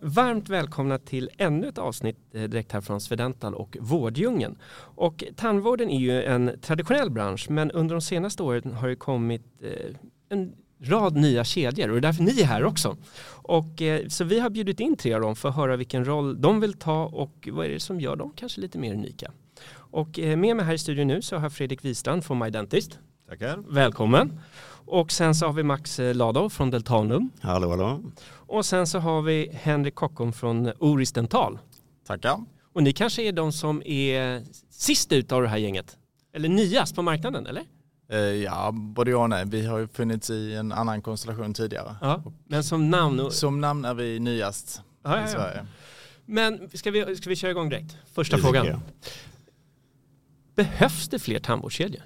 Varmt välkomna till ännu ett avsnitt eh, direkt här från Swedental och Vårddjungeln. Och tandvården är ju en traditionell bransch men under de senaste åren har det kommit eh, en rad nya kedjor och det är därför ni är här också. Och, eh, så vi har bjudit in tre av dem för att höra vilken roll de vill ta och vad är det som gör dem kanske lite mer unika. Och med mig här i studion nu så har jag Fredrik Wistrand från My Dentist. Tackar. Välkommen. Och sen så har vi Max Ladov från Deltanum. Hallå, hallå. Och sen så har vi Henrik Kockum från Oris Dental. Tackar. Och ni kanske är de som är sist ut av det här gänget? Eller nyast på marknaden, eller? Eh, ja, både ja och nej. Vi har ju funnits i en annan konstellation tidigare. Ja, men som namn? Som namn är vi nyast ja, i Sverige. Men ska vi, ska vi köra igång direkt? Första det frågan. Behövs det fler tandvårdskedjor?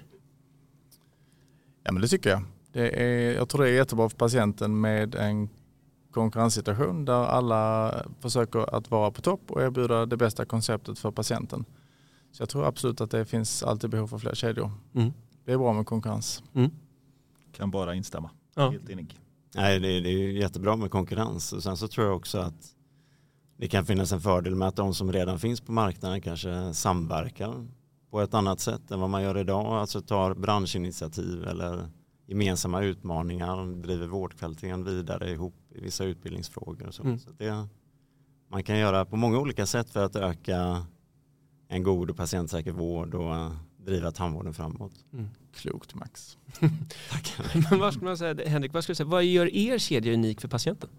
Ja men det tycker jag. Det är, jag tror det är jättebra för patienten med en konkurrenssituation där alla försöker att vara på topp och erbjuda det bästa konceptet för patienten. Så jag tror absolut att det finns alltid behov för fler kedjor. Mm. Det är bra med konkurrens. Mm. Kan bara instämma. Ja. Helt enig. Nej, det, är, det är jättebra med konkurrens och sen så tror jag också att det kan finnas en fördel med att de som redan finns på marknaden kanske samverkar på ett annat sätt än vad man gör idag. Alltså tar branschinitiativ eller gemensamma utmaningar, driver vårdkvaliteten vidare ihop i vissa utbildningsfrågor. Och så. Mm. så det, man kan göra på många olika sätt för att öka en god och patientsäker vård och driva tandvården framåt. Mm. Klokt Max. Tack. Men vad ska man säga, Henrik, vad, ska du säga, vad gör er kedja unik för patienten?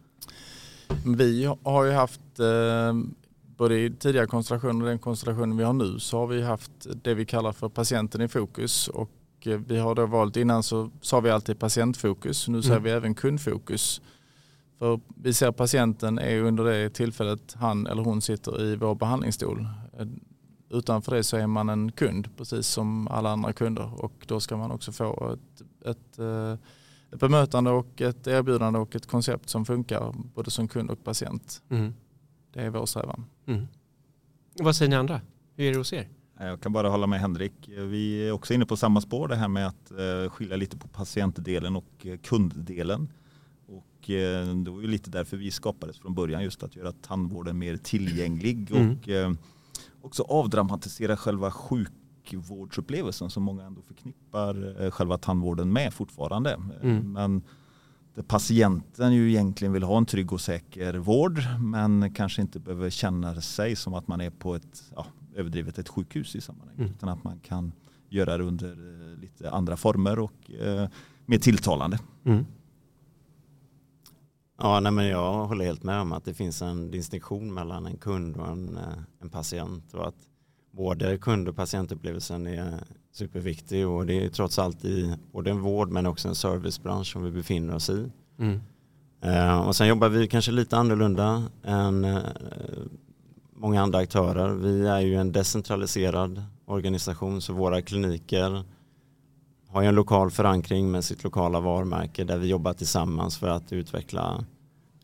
Vi har ju haft eh, både i tidigare konstellationer och den konstellationen vi har nu så har vi haft det vi kallar för patienten i fokus och Eh, vi har då valt, innan så sa vi alltid patientfokus, nu säger mm. vi även kundfokus. För vi ser patienten är under det tillfället han eller hon sitter i vår behandlingsstol. Eh, utanför det så är man en kund precis som alla andra kunder och då ska man också få ett, ett, eh, ett bemötande och ett erbjudande och ett koncept som funkar både som kund och patient. Mm. Det är vår strävan. Mm. Vad säger ni andra? Hur är det hos er? Jag kan bara hålla med Henrik. Vi är också inne på samma spår det här med att eh, skilja lite på patientdelen och eh, kunddelen. Och eh, det var ju lite därför vi skapades från början just att göra tandvården mer tillgänglig mm. och också avdramatisera själva sjukvårdsupplevelsen som många ändå förknippar själva tandvården med fortfarande. Mm. Men där patienten ju egentligen vill ha en trygg och säker vård men kanske inte behöver känna sig som att man är på ett ja, överdrivet ett sjukhus i sammanhanget. Mm. Utan att man kan göra det under eh, lite andra former och eh, mer tilltalande. Mm. Ja, nej, men jag håller helt med om att det finns en distinktion mellan en kund och en, eh, en patient. Och att både kund och patientupplevelsen är superviktig och det är trots allt i både en vård men också en servicebransch som vi befinner oss i. Mm. Och sen jobbar vi kanske lite annorlunda än många andra aktörer. Vi är ju en decentraliserad organisation så våra kliniker har ju en lokal förankring med sitt lokala varumärke där vi jobbar tillsammans för att utveckla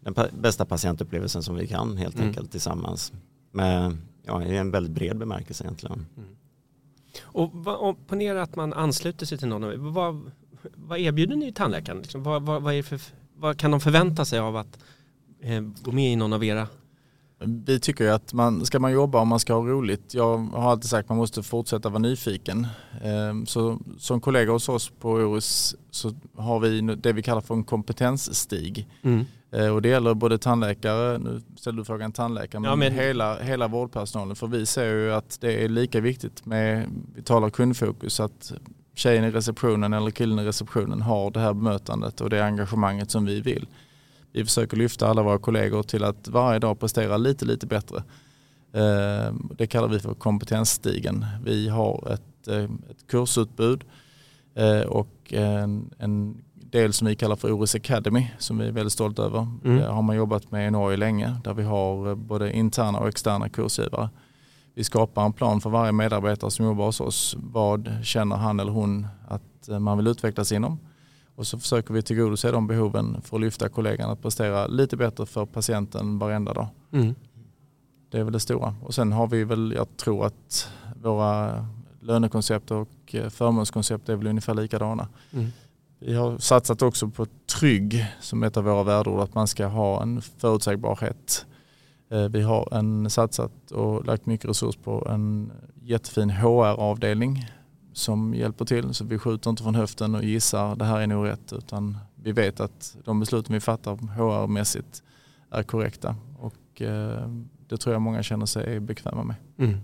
den bästa patientupplevelsen som vi kan helt mm. enkelt tillsammans. Med, ja, I en väldigt bred bemärkelse egentligen. Mm. Och, och ponera att man ansluter sig till någon. Vad, vad erbjuder ni tandläkaren? Liksom, vad, vad, vad, för, vad, kan de förvänta sig av att eh, gå med i någon av era vi tycker ju att man, ska man jobba och man ska ha roligt, jag har alltid sagt att man måste fortsätta vara nyfiken. Ehm, så som kollega hos oss på Oris så har vi det vi kallar för en kompetensstig. Mm. Ehm, och det gäller både tandläkare, nu ställer du frågan tandläkare, men, ja, men hela, hela vårdpersonalen. För vi ser ju att det är lika viktigt med, vi talar kundfokus, att tjejen i receptionen eller killen i receptionen har det här bemötandet och det engagemanget som vi vill vi försöker lyfta alla våra kollegor till att varje dag prestera lite, lite bättre. Eh, det kallar vi för kompetensstigen. Vi har ett, eh, ett kursutbud eh, och en, en del som vi kallar för Oris Academy som vi är väldigt stolta över. Mm. Det har man jobbat med i Norge länge där vi har eh, både interna och externa kursgivare. Vi skapar en plan för varje medarbetare som jobbar hos oss. Vad känner han eller hon att eh, man vill utvecklas inom? Och så försöker vi tillgodose de behoven för att lyfta kollegan att prestera lite bättre för patienten varenda dag. Mm. Det är väl det stora. Och sen har vi väl, jag tror att våra lönekoncept och eh, förmånskoncept är väl ungefär likadana. Mm. Vi har satsat också på trygg som ett av våra värdeord, att man ska ha en förutsägbarhet. Eh, Vi har en satsat och lagt mycket resurs på en jättefin HR-avdelning som hjälper till. Så vi skjuter inte från höften och gissar det här är nog rätt utan vi vet att de besluten vi fattar HR-mässigt är korrekta och eh, det tror jag många känner sig bekväma med. Mm.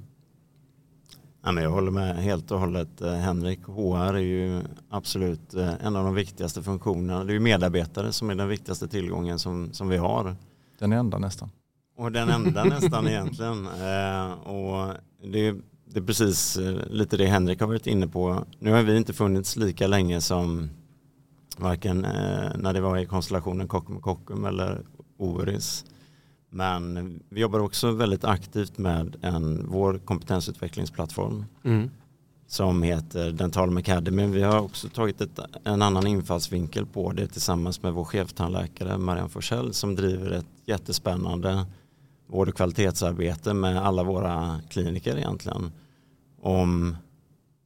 Ja, men jag håller med helt och hållet. Eh, Henrik, HR är ju absolut eh, en av de viktigaste funktionerna. Det är ju medarbetare som är den viktigaste tillgången som, som vi har. Den enda nästan. Och den enda nästan egentligen. Och det, är- det är precis eh, lite det Henrik har varit inne på. Nu har vi inte funnits lika länge som varken eh, när det var i konstellationen Kockum Kockum eller Oris. Men vi jobbar också väldigt aktivt med en, vår kompetensutvecklingsplattform Mm. som heter Dentalum Academy. Vi har också tagit ett, en annan infallsvinkel på det tillsammans med vår cheftandläkare Marianne Forsell som driver ett jättespännande vård och kvalitetsarbete med alla våra kliniker egentligen. Om,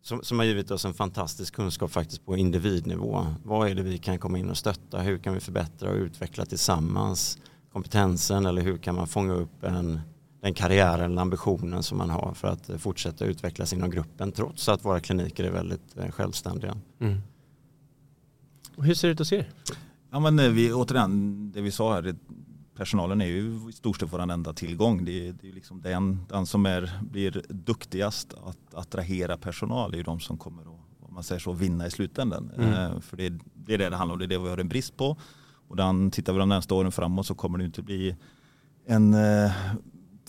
som, som har givit oss en fantastisk kunskap faktiskt på individnivå. Vad är det vi kan komma in och stötta? Hur kan vi förbättra och utveckla tillsammans kompetensen eller hur kan man fånga upp en, den karriären eller ambitionen som man har för att fortsätta utvecklas inom gruppen trots att våra kliniker är väldigt eh, självständiga. Mm. Och hur ser det ut hos er? Ja, men eh, vi, återigen, det vi sa här, det, personalen är ju i stort sett vår enda tillgång. Det, är- det är liksom den, den som är, blir duktigast att attrahera personal är ju de som kommer att om man säger så, vinna i slutändan. Mm. Eh, för det, det är det det handlar om, det är det vi har en brist på. Och den, tittar vi de närmaste åren framåt så kommer det inte bli en eh,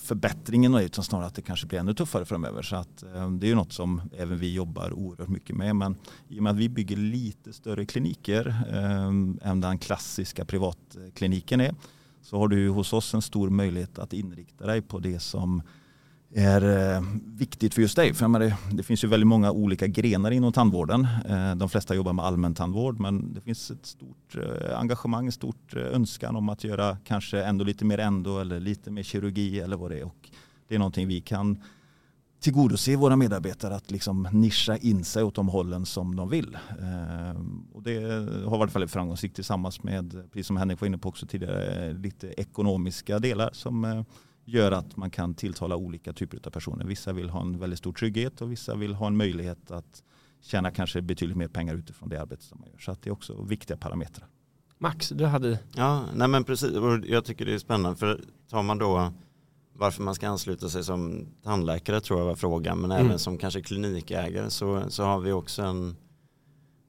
förbättringen utan snarare att det kanske blir ännu tuffare framöver. Så att, eh, det är ju något som även vi jobbar oerhört mycket med. Men i och med att vi bygger lite större kliniker eh, än den klassiska privatkliniken är så har du ju hos oss en stor möjlighet att inrikta dig på det som är eh, viktigt för just dig. För menar, det, finns ju väldigt många olika grenar inom tandvården. Eh, de flesta jobbar med allmän tandvård men det finns ett stort eh, engagemang, en stort önskan om att göra kanske ändå lite mer ändå eller lite mer kirurgi eller vad det är. Och det är någonting vi kan tillgodose våra medarbetare att liksom nischa in sig åt de hållen som de vill. Eh, och det har varit väldigt framgångsrikt tillsammans med, precis som Henrik var inne på också tidigare, lite ekonomiska delar som eh, gör att man kan tilltala olika typer av personer. Vissa vill ha en väldigt stor trygghet och vissa vill ha en möjlighet att tjäna kanske betydligt mer pengar utifrån det arbete som man gör. Så att det är också viktiga parametrar. Max, du hade... Ja, nej men precis. Jag tycker det är spännande för tar man då varför man ska ansluta sig som tandläkare tror jag var frågan men Mm. även som kanske klinikägare så, så har vi också en,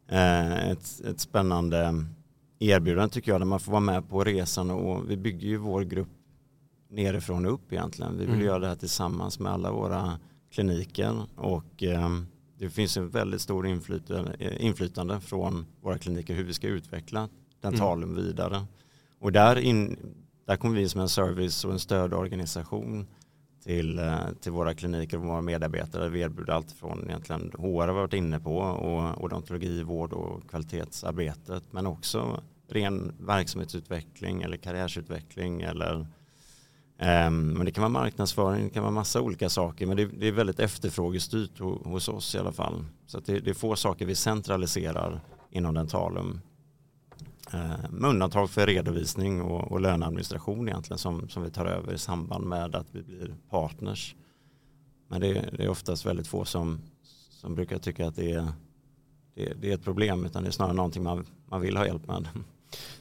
eh, ett, ett spännande erbjudande tycker jag där man får vara med på resan och vi bygger ju vår grupp nerifrån och upp egentligen. Vi vill Mm. göra det här tillsammans med alla våra kliniker och eh, det finns en väldigt stor inflytande, eh, inflytande från våra kliniker hur vi ska utveckla dentalum vidare. Och där, in, där kommer vi som en service och en stödorganisation till, eh, till våra kliniker och våra medarbetare. Vi erbjuder allt från egentligen HR har vi varit inne på och odontologi, vård och kvalitetsarbetet men också ren verksamhetsutveckling eller karriärsutveckling eller ehm, men det kan vara marknadsföring, det kan vara massa olika saker men det, det är väldigt efterfrågestyrt hos oss i alla fall. Så att det, det är få saker vi centraliserar inom Dentalum. Eh, med undantag för redovisning och, och löneadministration egentligen som, som vi tar över i samband med att vi blir partners. Men det, det är oftast väldigt få som, som brukar tycka att det är, det, det är ett problem utan det är snarare någonting man, man vill ha hjälp med.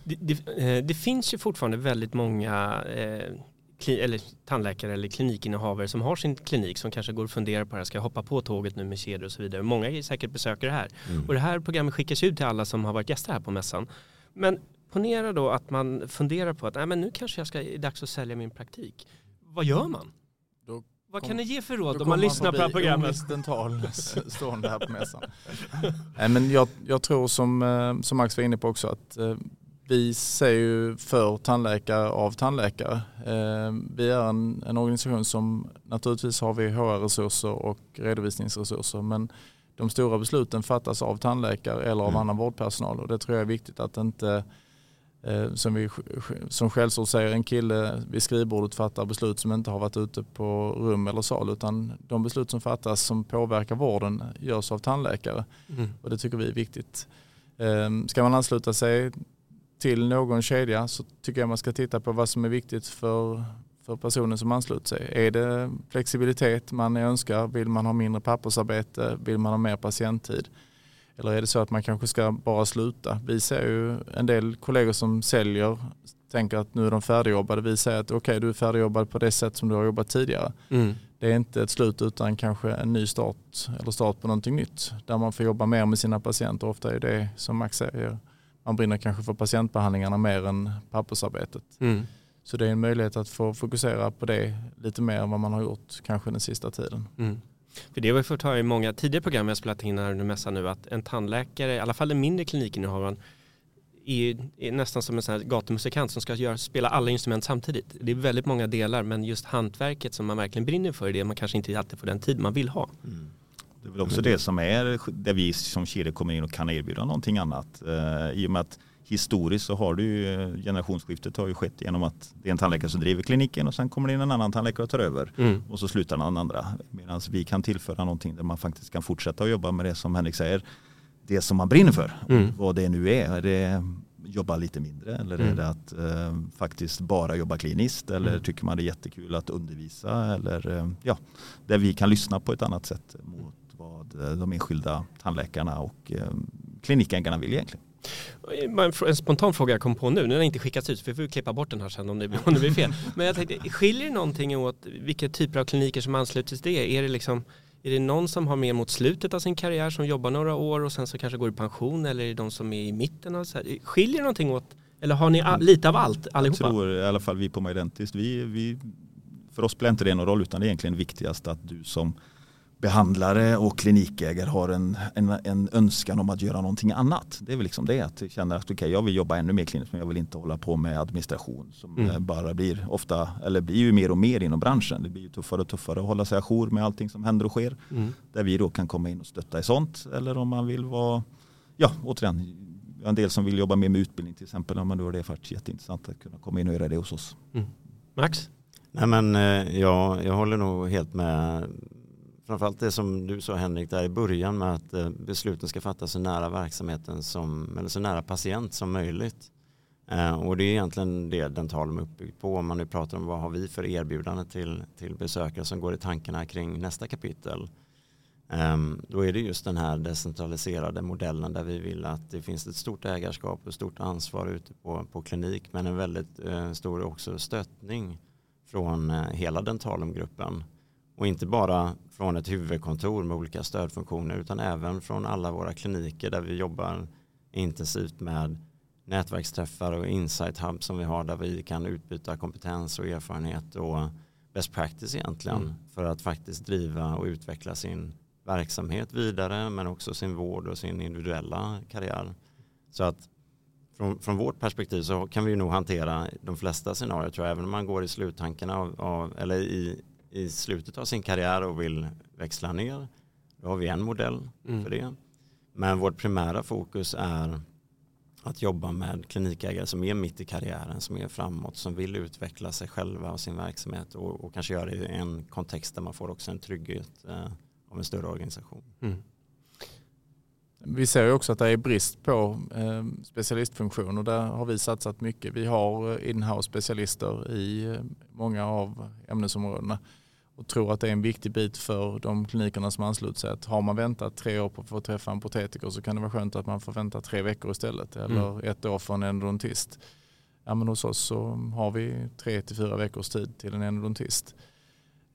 Det, det, eh, det finns ju fortfarande väldigt många eh, kli, eller tandläkare eller klinikinnehavare som har sin klinik som kanske går och funderar på det här, ska jag hoppa på tåget nu med kedjor och så vidare. Många är säkert besökare här. Mm. Och det här programmet skickas ut till alla som har varit gäster här på mässan. Men ponera då att man funderar på att Nej, men nu kanske jag ska, det är dags att sälja min praktik. Vad gör man? Vad Kom- kan ni ge för Då råd om man lyssnar på det här programmet? Dental stående här på mässan. Nej, men jag, jag tror som, eh, som Max var inne på också att eh, vi ser ju för tandläkare av tandläkare. Eh, Vi är en, en organisation som naturligtvis har vi HR-resurser och redovisningsresurser men de stora besluten fattas av tandläkare eller av Mm. annan vårdpersonal och det tror jag är viktigt att inte eh, som, vi, som skällsord säger, en kille vid skrivbordet fattar beslut som inte har varit ute på rum eller sal utan de beslut som fattas som påverkar vården görs av tandläkare Mm. och det tycker vi är viktigt. Eh, Ska man ansluta sig till någon kedja så tycker jag man ska titta på vad som är viktigt för, för personen som ansluter sig. Är det flexibilitet man önskar? Vill man ha mindre pappersarbete? Vill man ha mer patienttid? Eller är det så att man kanske ska bara sluta? Vi ser ju en del kollegor som säljer tänker att nu är de färdigjobbade. Vi säger att okej du är färdigjobbad på det sätt som du har jobbat tidigare. Mm. Det är inte ett slut utan kanske en ny start eller start på någonting nytt. Där man får jobba mer med sina patienter. Ofta är det som Max säger, man brinner kanske för patientbehandlingarna mer än pappersarbetet. Mm. Så det är en möjlighet att få fokusera på det lite mer än vad man har gjort kanske den sista tiden. Mm. För det har vi fått höra i många tidigare program jag spelat in här under mässan nu att en tandläkare, i alla fall den mindre klinikinnehavaren, är, är nästan som en sån här gatumusikant som ska göra, spela alla instrument samtidigt. Det är väldigt många delar men just hantverket som man verkligen brinner för är det man kanske inte alltid får den tid man vill ha. Mm. Det är väl också det som är där vi som kedja kommer in och kan erbjuda någonting annat. Eh, I och med att historiskt så har du ju eh, generationsskiftet har ju skett genom att det är en tandläkare som driver kliniken och sen kommer det in en annan tandläkare och tar över. Mm. Och så slutar den andra. Medan vi kan tillföra någonting där man faktiskt kan fortsätta att jobba med det som Henrik säger. Det som man brinner för. Mm. Vad det nu är. Är det jobba lite mindre eller är Mm. det att eh, faktiskt bara jobba kliniskt eller Mm. tycker man det är jättekul att undervisa eller eh, ja, där vi kan lyssna på ett annat sätt mot vad eh, de enskilda tandläkarna och eh, klinikägarna vill egentligen. En spontan fråga jag kom på nu, nu har den inte skickats ut för vi får klippa bort den här sen om det, om det blir fel. Men jag tänkte, skiljer det någonting åt vilka typer av kliniker som ansluter till det? Är det liksom är det någon som har mer mot slutet av sin karriär som jobbar några år och sen så kanske går i pension eller är det de som är i mitten? Av så här? Skiljer det någonting åt, eller har ni a- lite av allt Jag allihopa? tror i alla fall vi på Mydentis, vi, vi, för oss spelar inte det någon roll utan det är egentligen viktigast att du som behandlare och klinikägare har en, en, en önskan om att göra någonting annat. Det är väl liksom det, att du känner att okay, jag vill jobba ännu mer kliniskt men jag vill inte hålla på med administration som Mm. eh, bara blir ofta, eller blir ju mer och mer inom branschen. Det blir ju tuffare och tuffare att hålla sig ajour med allting som händer och sker. Mm. Där vi då kan komma in och stötta i sånt. Eller om man vill vara, ja återigen, en del som vill jobba mer med utbildning till exempel. Ja, men då är det faktiskt jätteintressant att kunna komma in och göra det hos oss. Max? Nej men eh, ja, jag håller nog helt med. Framförallt det som du sa Henrik där i början med att eh, besluten ska fattas så nära verksamheten som, eller så nära patient som möjligt. Eh, och det är egentligen det Dentalum är uppbyggt på. Om man nu pratar om vad har vi för erbjudande till, till besökare som går i tankarna kring nästa kapitel. Ehm, då är det just den här decentraliserade modellen där vi vill att det finns ett stort ägarskap och stort ansvar ute på, på klinik men en väldigt eh, stor också stöttning från hela Dentalumgruppen. Och inte bara från ett huvudkontor med olika stödfunktioner utan även från alla våra kliniker där vi jobbar intensivt med nätverksträffar och insight hub som vi har där vi kan utbyta kompetens och erfarenhet och best practice egentligen Mm. för att faktiskt driva och utveckla sin verksamhet vidare men också sin vård och sin individuella karriär. Så att från, från vårt perspektiv så kan vi ju nog hantera de flesta scenarier tror jag även om man går i sluttankarna av, av eller i, i slutet av sin karriär och vill växla ner. Då har vi en modell Mm. för det. Men vårt primära fokus är att jobba med klinikägare som är mitt i karriären, som är framåt, som vill utveckla sig själva och sin verksamhet och, och kanske göra det i en kontext där man får också en trygghet eh, av en större organisation. Mm. Vi ser ju också att det är brist på eh, specialistfunktion och där har vi satsat mycket. Vi har eh, in-house specialister i eh, många av ämnesområdena och tror att det är en viktig bit för de klinikerna som ansluter sig. Att har man väntat tre år på att få träffa en protetiker så kan det vara skönt att man får vänta tre veckor istället eller ett år för en endodontist. Ja, men hos oss så har vi tre till fyra veckors tid till en endodontist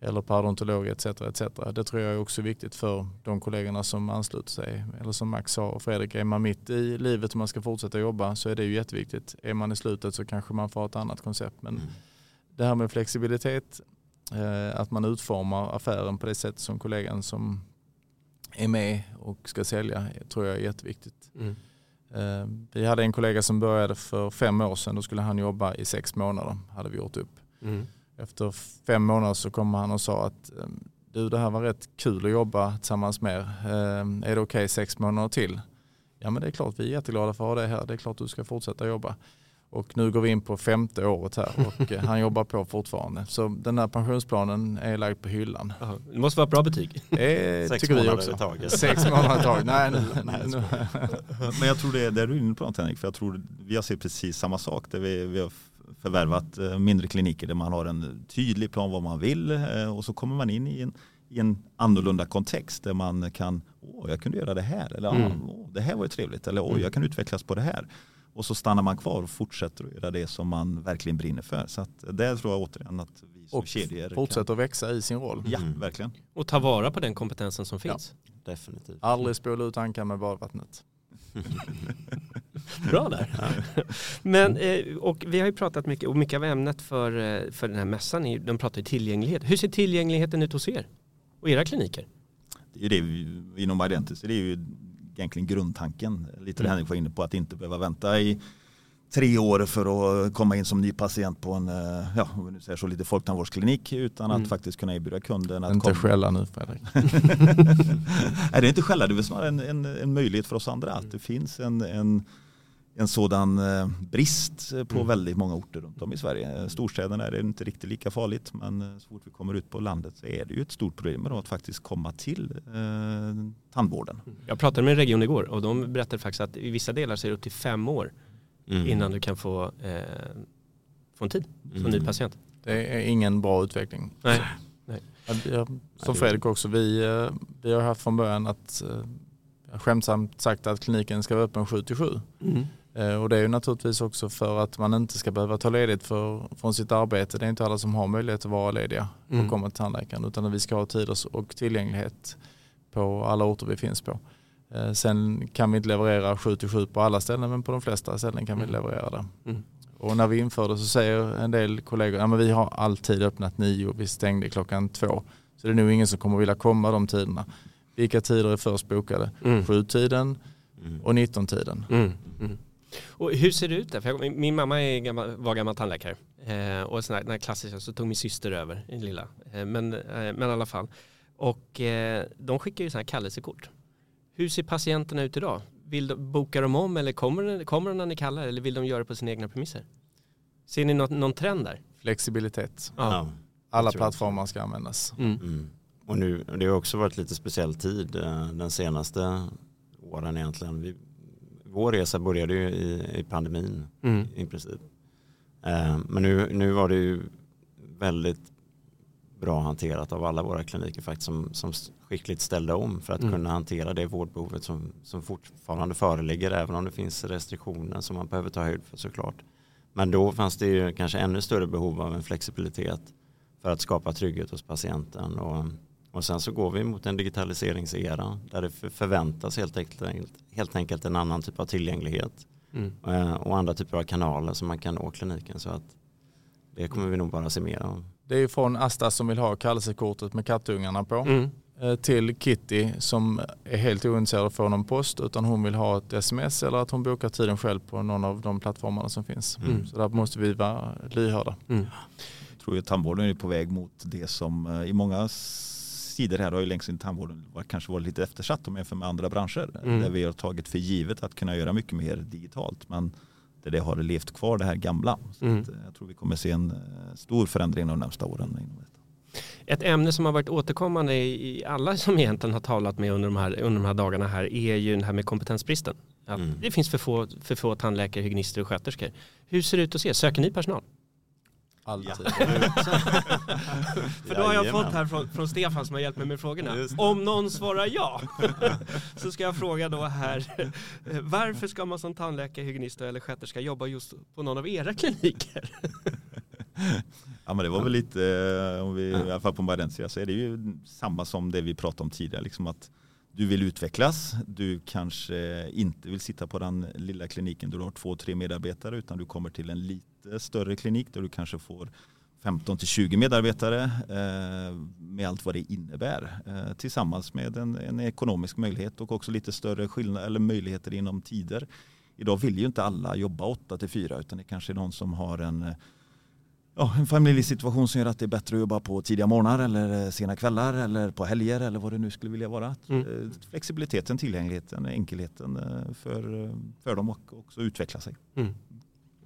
eller parodontolog etc. etc. Det tror jag är också viktigt för de kollegorna som ansluter sig. Eller som Max sa och Fredrik, är man mitt i livet och man ska fortsätta jobba så är det ju jätteviktigt. Är man i slutet så kanske man får ett annat koncept. Men Mm. det här med flexibilitet att man utformar affären på det sätt som kollegan som är med och ska sälja tror jag är jätteviktigt. Mm. Eh, vi hade en kollega som började för fem år sedan. Då skulle han jobba i sex månader. hade vi gjort upp. Mm. Efter fem månader så kom han och sa att ehm, du det här var rätt kul att jobba tillsammans med er. Ehm, är det okej okay sex månader till? Ja men det är klart vi är jätteglada för att ha det här. Det är klart du ska fortsätta jobba. Och nu går vi in på femte året här och eh, han jobbar på fortfarande. Så den här pensionsplanen är lagd på hyllan. Aha, det måste vara ett bra betyg. Det Sex tycker vi också. Sex månader i taget. Nej, nu, nu. Men jag tror det är det du är inne på något Henrik. För jag tror vi har sett precis samma sak. Där vi, vi har förvärvat eh, mindre kliniker där man har en tydlig plan vad man vill eh, och så kommer man in i en, i en annorlunda kontext där man kan, åh jag kunde göra det här eller mm. åh, det här var ju trevligt eller åh mm. jag kan utvecklas på det här. Och så stannar man kvar och fortsätter att göra det som man verkligen brinner för. Så att där tror jag återigen att vi som och kedjor fortsätter kan... att växa i sin roll. Ja, mm. verkligen. Och ta vara på den kompetensen som finns. Ja, definitivt. Aldrig spola ut ankan med badvattnet. Bra där. Men, eh, och vi har ju pratat mycket, och mycket av ämnet för, eh, för den här mässan, är, de pratar ju tillgänglighet. Hur ser tillgängligheten ut hos er och era kliniker? Det är det vi, inom Identity, det är ju egentligen grundtanken. Lite det mm. Henrik var inne på, att inte behöva vänta i tre år för att komma in som ny patient på en, eh, ja, om vi säger så, lite folktandvårdsklinik utan att mm. faktiskt kunna erbjuda kunden att Inte skälla nu Fredrik. Nej det är inte skälla, det är snarare en, en, en möjlighet för oss andra att det finns en, en en sådan eh, brist på mm. väldigt många orter runt om i Sverige. Storstäderna är det inte riktigt lika farligt men eh, så fort vi kommer ut på landet så är det ju ett stort problem att faktiskt komma till eh, tandvården. Mm. Jag pratade med en region igår och de berättade faktiskt att i vissa delar så är det upp till fem år mm. innan du kan få, eh, få en tid som mm. ny patient. Det är ingen bra utveckling. Nej. Nej. Som Fredrik också, vi, eh, vi har haft från början att skämtsamt sagt att kliniken ska vara öppen 7 till 7. Mm. Eh, och det är ju naturligtvis också för att man inte ska behöva ta ledigt för, från sitt arbete. Det är inte alla som har möjlighet att vara lediga mm. och komma till tandläkaren utan vi ska ha tid och tillgänglighet på alla orter vi finns på. Eh, sen kan vi inte leverera 7 till 7 på alla ställen men på de flesta ställen kan mm. vi leverera det. Mm. Och när vi införde så säger en del kollegor att vi har alltid öppnat nio och vi stängde klockan två. Så det är nog ingen som kommer vilja komma de tiderna. Vilka tider är först bokade? Mm. 7-tiden mm. och 19-tiden. Och hur ser det ut där? För min mamma är gammal, var gammal tandläkare eh, och sån här, den här klassiska så tog min syster över, den lilla. Eh, men, eh, men i alla fall. Och eh, de skickar ju sådana här kallelsekort. Hur ser patienterna ut idag? Vill de, bokar de om eller kommer, kommer de när ni kallar eller vill de göra på sina egna premisser? Ser ni något, någon trend där? Flexibilitet. Ja. Alla plattformar ska användas. Mm. Mm. Och nu, det har också varit lite speciell tid eh, den senaste åren egentligen. Vi, vår resa började ju i, i pandemin mm. i princip. Eh, men nu, nu var det ju väldigt bra hanterat av alla våra kliniker faktiskt som, som skickligt ställde om för att mm. kunna hantera det vårdbehovet som, som fortfarande föreligger även om det finns restriktioner som man behöver ta höjd för såklart. Men då fanns det ju kanske ännu större behov av en flexibilitet för att skapa trygghet hos patienten och och sen så går vi mot en digitaliseringsera där det förväntas helt enkelt, helt enkelt en annan typ av tillgänglighet. Mm. Eh, och andra typer av kanaler som man kan nå kliniken. Så att det kommer vi nog bara se mer av. Det är från Asta som vill ha kallelsekortet med kattungarna på. Mm. Eh, till Kitty som är helt ointresserad av att få någon post utan hon vill ha ett sms eller att hon bokar tiden själv på någon av de plattformarna som finns. Mm. Så där måste vi vara lyhörda. Mm. Jag tror att tandvården är på väg mot det som eh, i många sidor här har ju längs in tandvården kanske varit lite eftersatt om jämför med andra branscher. Mm. Där vi har tagit för givet att kunna göra mycket mer digitalt. Men där det har levt kvar det här gamla. Så mm. eh, jag tror vi kommer se en eh, stor förändring de närmsta åren. Ett ämne som har varit återkommande i alla som egentligen har talat med under de här, under de här dagarna här är ju det här med kompetensbristen. Mm. Det finns för få, för få tandläkare, hygienister och sköterskor. Hur ser det ut att se? Söker ni personal? Alltid. Ja. För då har jag fått här från, från, Stefan som har hjälpt mig med frågorna. Om någon svarar ja så ska jag fråga då här. Varför ska man som tandläkare, hygienist eller sköterska jobba just på någon av era kliniker? Ja men det var väl lite, eh, om vi, i alla fall på Bardensia så är det ju samma som det vi pratade om tidigare. Liksom att du vill utvecklas, du kanske inte vill sitta på den lilla kliniken där du har två, tre medarbetare utan du kommer till en lite större klinik där du kanske får 15 till 20 medarbetare eh, med allt vad det innebär eh, tillsammans med en, en, ekonomisk möjlighet och också lite större skillnad eller möjligheter inom tider. Idag vill ju inte alla jobba 8 till 4 utan det kanske är någon som har en ja, en familjesituation som gör att det är bättre att jobba på tidiga morgnar eller sena kvällar eller på helger eller vad det nu skulle vilja vara. Mm. Flexibiliteten, tillgängligheten, enkelheten för, för dem och också utveckla sig. Mm.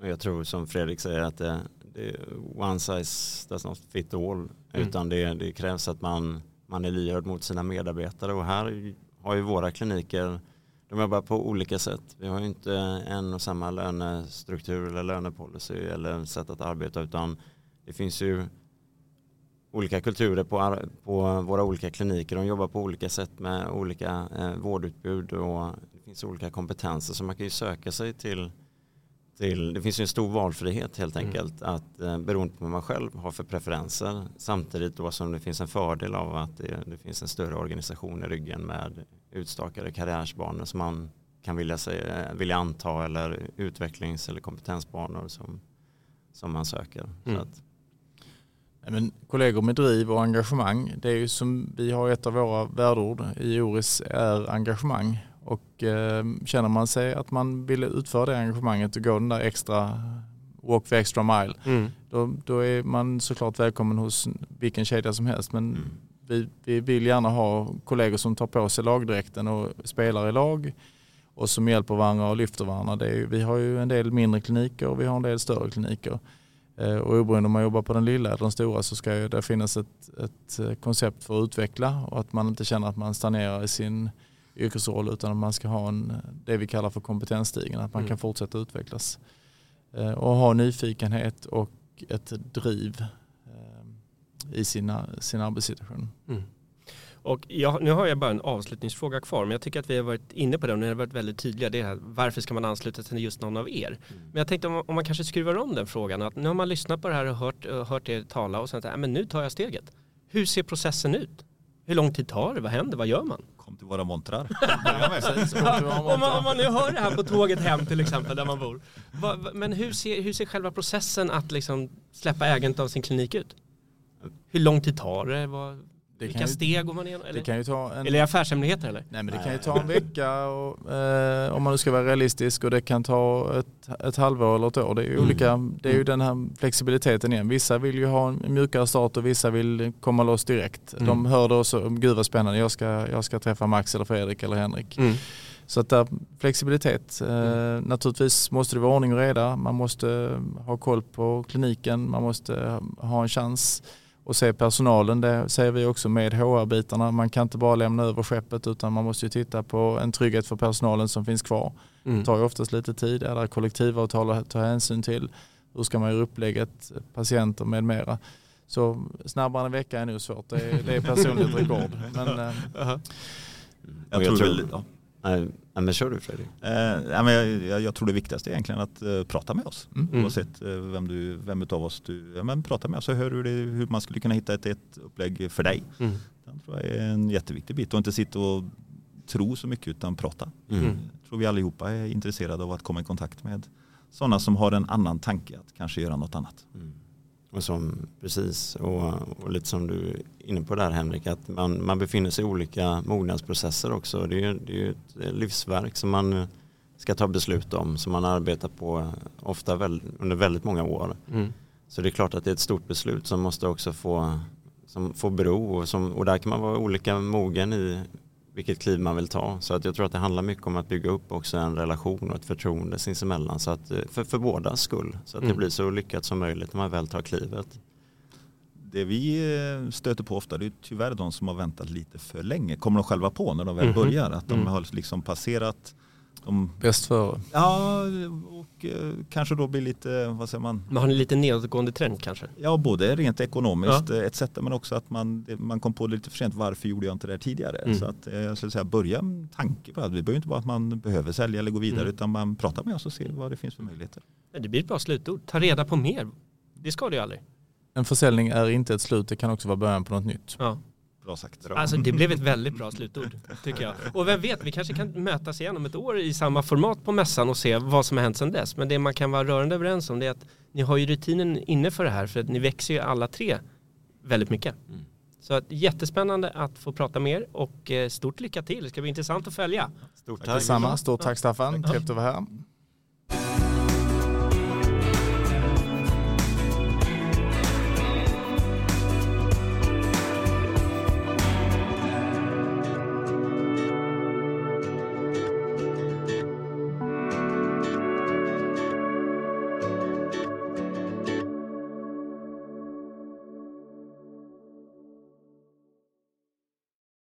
Jag tror som Fredrik säger att det, det one size does not fit all. Mm. Utan det, det, krävs att man, man är lyhörd mot sina medarbetare. Och här har ju våra kliniker, de jobbar på olika sätt. Vi har ju inte en och samma lönestruktur eller lönepolicy eller sätt att arbeta. Utan det finns ju olika kulturer på, på våra olika kliniker. De jobbar på olika sätt med olika eh, vårdutbud och det finns olika kompetenser. Så man kan ju söka sig till till, det finns ju en stor valfrihet helt mm. enkelt mm. att eh, beroende på vad man själv har för preferenser samtidigt då som det finns en fördel av att det, det finns en större organisation i ryggen med utstakade karriärsbanor som man kan vilja, sig, vilja anta eller utvecklings eller kompetensbanor som, som man söker. Mm. Att, men kollegor med driv och engagemang, det är ju som vi har ett av våra värdeord i Oris är engagemang. Och eh, känner man sig att man vill utföra det engagemanget och gå den där extra walk the extra mile, mm. då, då, är man såklart välkommen hos vilken kedja som helst. Men mm. Vi, vi vill gärna ha kollegor som tar på sig lagdräkten och spelar i lag och som hjälper varandra och lyfter varandra. Är, vi har ju en del mindre kliniker och vi har en del större kliniker. Eh, och oberoende om man jobbar på den lilla eller den stora så ska det finnas ett, ett koncept för att utveckla och att man inte känner att man stagnerar i sin yrkesroll utan att man ska ha en, det vi kallar för kompetensstigen, att man mm. kan fortsätta utvecklas. Eh, och ha nyfikenhet och ett driv eh, i sina, sin arbetssituation. Mm. Och jag, nu har jag bara en avslutningsfråga kvar, men jag tycker att vi har varit inne på det och ni har varit väldigt tydliga. Det här, varför ska man ansluta sig till just någon av er? Mm. Men jag tänkte om, om, man kanske skruvar om den frågan, att nu har man lyssnat på det här och hört, hört er tala och sen att men nu tar jag steget. Hur ser processen ut? Hur lång tid tar det? Vad händer? Vad gör man? Kom till våra montrar. om, man, om man nu hör det här på tåget hem till exempel där man bor. Men hur ser, hur ser själva processen att liksom släppa ägandet av sin klinik ut? Hur lång tid tar det? Vad, det Vilka ju, steg går man igenom? Eller, det kan ju ta en, eller affärshemligheter eller? Nej men det kan ju ta en vecka och, eh, om man nu ska vara realistisk och det kan ta ett, ett halvår eller ett år. Det är mm. olika, det är ju den här flexibiliteten igen. Vissa vill ju ha en mjukare start och vissa vill komma loss direkt. Mm. De hör då så, gud vad spännande, jag ska, jag ska träffa Max eller Fredrik eller Henrik. Mm. Så att där, flexibilitet. Eh, mm. naturligtvis måste det vara ordning och reda. Man måste ha koll på kliniken. Man måste ha en chans och se personalen, det säger vi också med HR-bitarna. Man kan inte bara lämna över skeppet utan man måste ju titta på en trygghet för personalen som finns kvar. Mm. Det tar ju oftast lite tid, är det kollektivavtal att ta hänsyn till? Hur ska man göra upplägget, patienter med mera? Så snabbare än en vecka är nog svårt, det är, det är personligt rekord. Men, uh eh, -huh. jag, jag tror väl, ja. Nej, men kör du Fredrik. Eh, jag, jag, jag, tror det viktigaste är egentligen att uh, prata med oss. Mm. mm. Oavsett uh, vem, du, vem av oss du ja, men prata med oss och hör hur, det, hur man skulle kunna hitta ett, ett upplägg för dig. Mm. Det tror jag är en jätteviktig bit och inte sitta och tro så mycket utan prata. Mm. Jag tror vi allihopa är intresserade av att komma i kontakt med sådana som har en annan tanke att kanske göra något annat. Mm. Och som, precis, och, och, lite som du är inne på där Henrik, att man, man befinner sig i olika mognadsprocesser också. Det är, det är ett livsverk som man ska ta beslut om, som man arbetar på ofta väl, under väldigt många år. Mm. Så det är klart att det är ett stort beslut som måste också få, som får bero och, som, och där kan man vara olika mogen i vilket kliv man vill ta. Så att jag tror att det handlar mycket om att bygga upp också en relation och ett förtroende sinsemellan. Så att, eh, för, för bådas skull. Så att mm. det blir så lyckat som möjligt när man väl tar klivet. Det vi eh, stöter på ofta det är tyvärr de som har väntat lite för länge. Kommer de själva på när de väl mm. börjar. Att de mm. har liksom passerat de, Bäst före. Ja, och eh, kanske då blir lite, vad säger man? Men har ni lite nedåtgående trend kanske? Ja, både rent ekonomiskt ja. Eh, etc. Men också att man, man kom på det lite för sent. Varför gjorde jag inte det här tidigare? Mm. Så att eh, jag skulle säga börja med tanke på att det behöver inte vara att man behöver sälja eller gå vidare mm. utan man pratar med oss och ser vad det finns för möjligheter. Det blir ett bra slutord. Ta reda på mer. Det ska du ju aldrig. En försäljning är inte ett slut, det kan också vara början på något nytt. Ja. Bra sagt. Alltså det blev ett väldigt bra slutord tycker jag. Och vem vet, vi kanske kan mötas igen om ett år i samma format på mässan och se vad som har hänt sedan dess. Men det man kan vara rörande överens om det är att ni har ju rutinen inne för det här för att ni växer ju alla tre väldigt mycket. Mm. Så att, jättespännande att få prata med er och eh, stort lycka till. Det ska bli intressant att följa. Stort Tack detsamma. Stort tack Staffan. Trevligt att vara här.